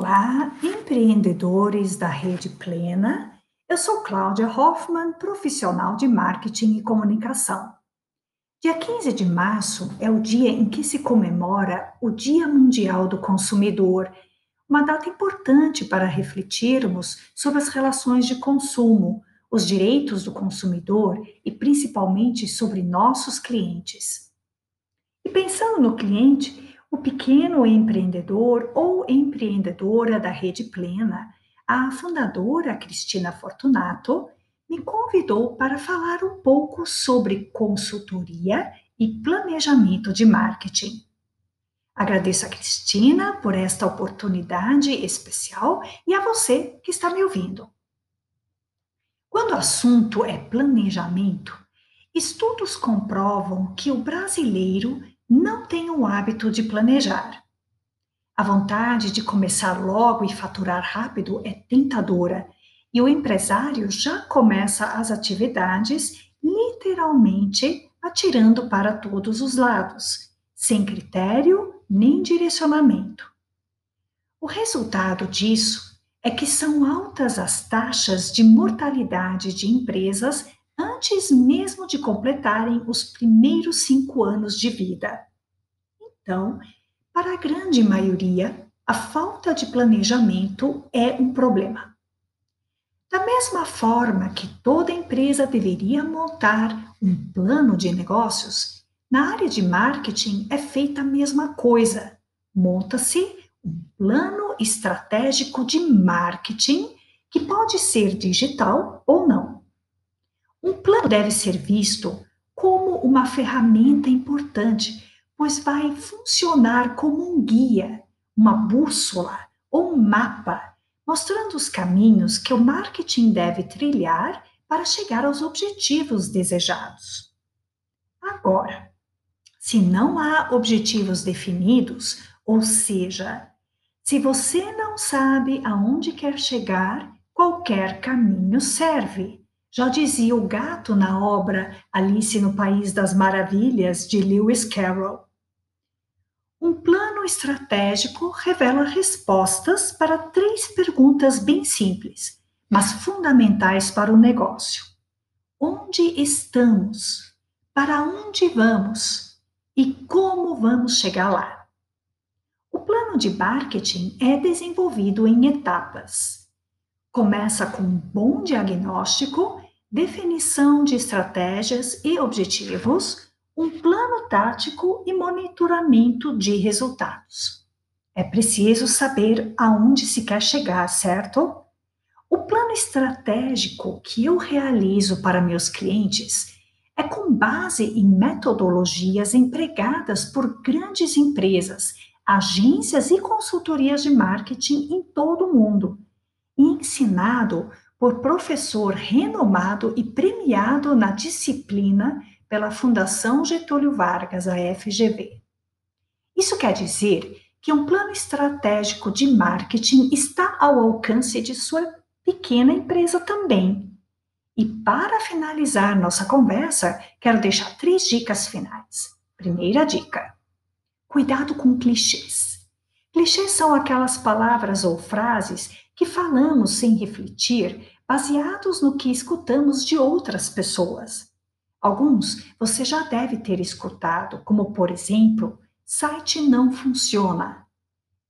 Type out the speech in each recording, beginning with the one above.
Olá, empreendedores da Rede Plena. Eu sou Cláudia Hoffman, profissional de marketing e comunicação. Dia 15 de março é o dia em que se comemora o Dia Mundial do Consumidor, uma data importante para refletirmos sobre as relações de consumo, os direitos do consumidor e principalmente sobre nossos clientes. E pensando no cliente, o pequeno empreendedor ou empreendedora da Rede Plena, a fundadora Cristina Fortunato, me convidou para falar um pouco sobre consultoria e planejamento de marketing. Agradeço a Cristina por esta oportunidade especial e a você que está me ouvindo. Quando o assunto é planejamento, estudos comprovam que o brasileiro não tem o hábito de planejar. A vontade de começar logo e faturar rápido é tentadora, e o empresário já começa as atividades literalmente atirando para todos os lados, sem critério nem direcionamento. O resultado disso é que são altas as taxas de mortalidade de empresas antes mesmo de completarem os primeiros cinco anos de vida. Então, para a grande maioria, a falta de planejamento é um problema. Da mesma forma que toda empresa deveria montar um plano de negócios, na área de marketing é feita a mesma coisa. Monta-se um plano estratégico de marketing que pode ser digital ou não. Um plano deve ser visto como uma ferramenta importante, pois vai funcionar como um guia, uma bússola ou um mapa, mostrando os caminhos que o marketing deve trilhar para chegar aos objetivos desejados. Agora, se não há objetivos definidos, ou seja, se você não sabe aonde quer chegar, qualquer caminho serve. Já dizia o gato na obra Alice no País das Maravilhas, de Lewis Carroll. Um plano estratégico revela respostas para três perguntas bem simples, mas fundamentais para o negócio: Onde estamos? Para onde vamos? E como vamos chegar lá? O plano de marketing é desenvolvido em etapas. Começa com um bom diagnóstico, definição de estratégias e objetivos, um plano tático e monitoramento de resultados. É preciso saber aonde se quer chegar, certo? O plano estratégico que eu realizo para meus clientes é com base em metodologias empregadas por grandes empresas, agências e consultorias de marketing em todo o mundo ensinado por professor renomado e premiado na disciplina pela Fundação Getúlio Vargas, a FGV. Isso quer dizer que um plano estratégico de marketing está ao alcance de sua pequena empresa também. E para finalizar nossa conversa, quero deixar três dicas finais. Primeira dica: cuidado com clichês. Clichês são aquelas palavras ou frases que falamos sem refletir, baseados no que escutamos de outras pessoas. Alguns você já deve ter escutado, como por exemplo, site não funciona,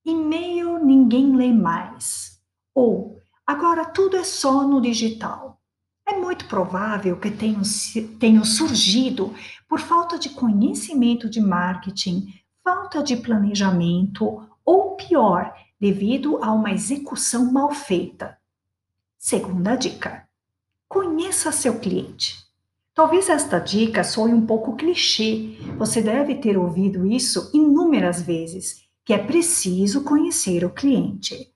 e-mail ninguém lê mais, ou agora tudo é só no digital. É muito provável que tenham, tenham surgido por falta de conhecimento de marketing, falta de planejamento ou pior, devido a uma execução mal feita. Segunda dica: conheça seu cliente. Talvez esta dica soe um pouco clichê, você deve ter ouvido isso inúmeras vezes, que é preciso conhecer o cliente.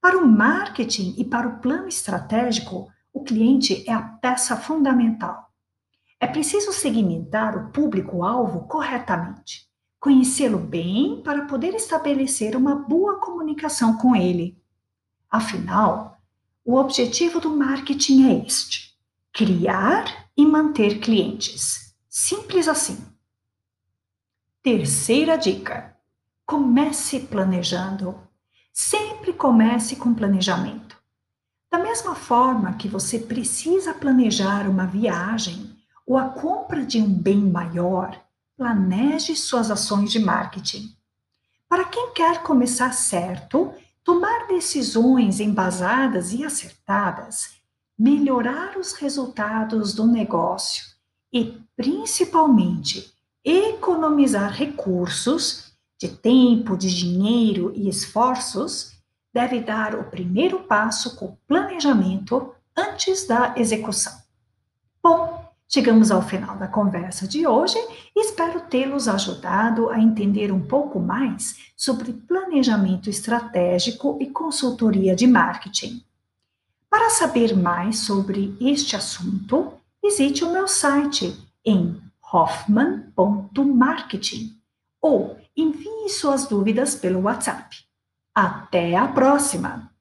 Para o marketing e para o plano estratégico, o cliente é a peça fundamental. É preciso segmentar o público-alvo corretamente conhecê-lo bem para poder estabelecer uma boa comunicação com ele. Afinal, o objetivo do marketing é este: criar e manter clientes. Simples assim. Terceira dica: comece planejando. Sempre comece com planejamento. Da mesma forma que você precisa planejar uma viagem ou a compra de um bem maior, planeje suas ações de marketing. Para quem quer começar certo, tomar decisões embasadas e acertadas, melhorar os resultados do negócio e, principalmente, economizar recursos de tempo, de dinheiro e esforços, deve dar o primeiro passo com planejamento antes da execução. Bom, chegamos ao final da conversa de hoje e espero tê-los ajudado a entender um pouco mais sobre planejamento estratégico e consultoria de marketing. Para saber mais sobre este assunto, visite o meu site em hoffman.marketing ou envie suas dúvidas pelo WhatsApp. Até a próxima!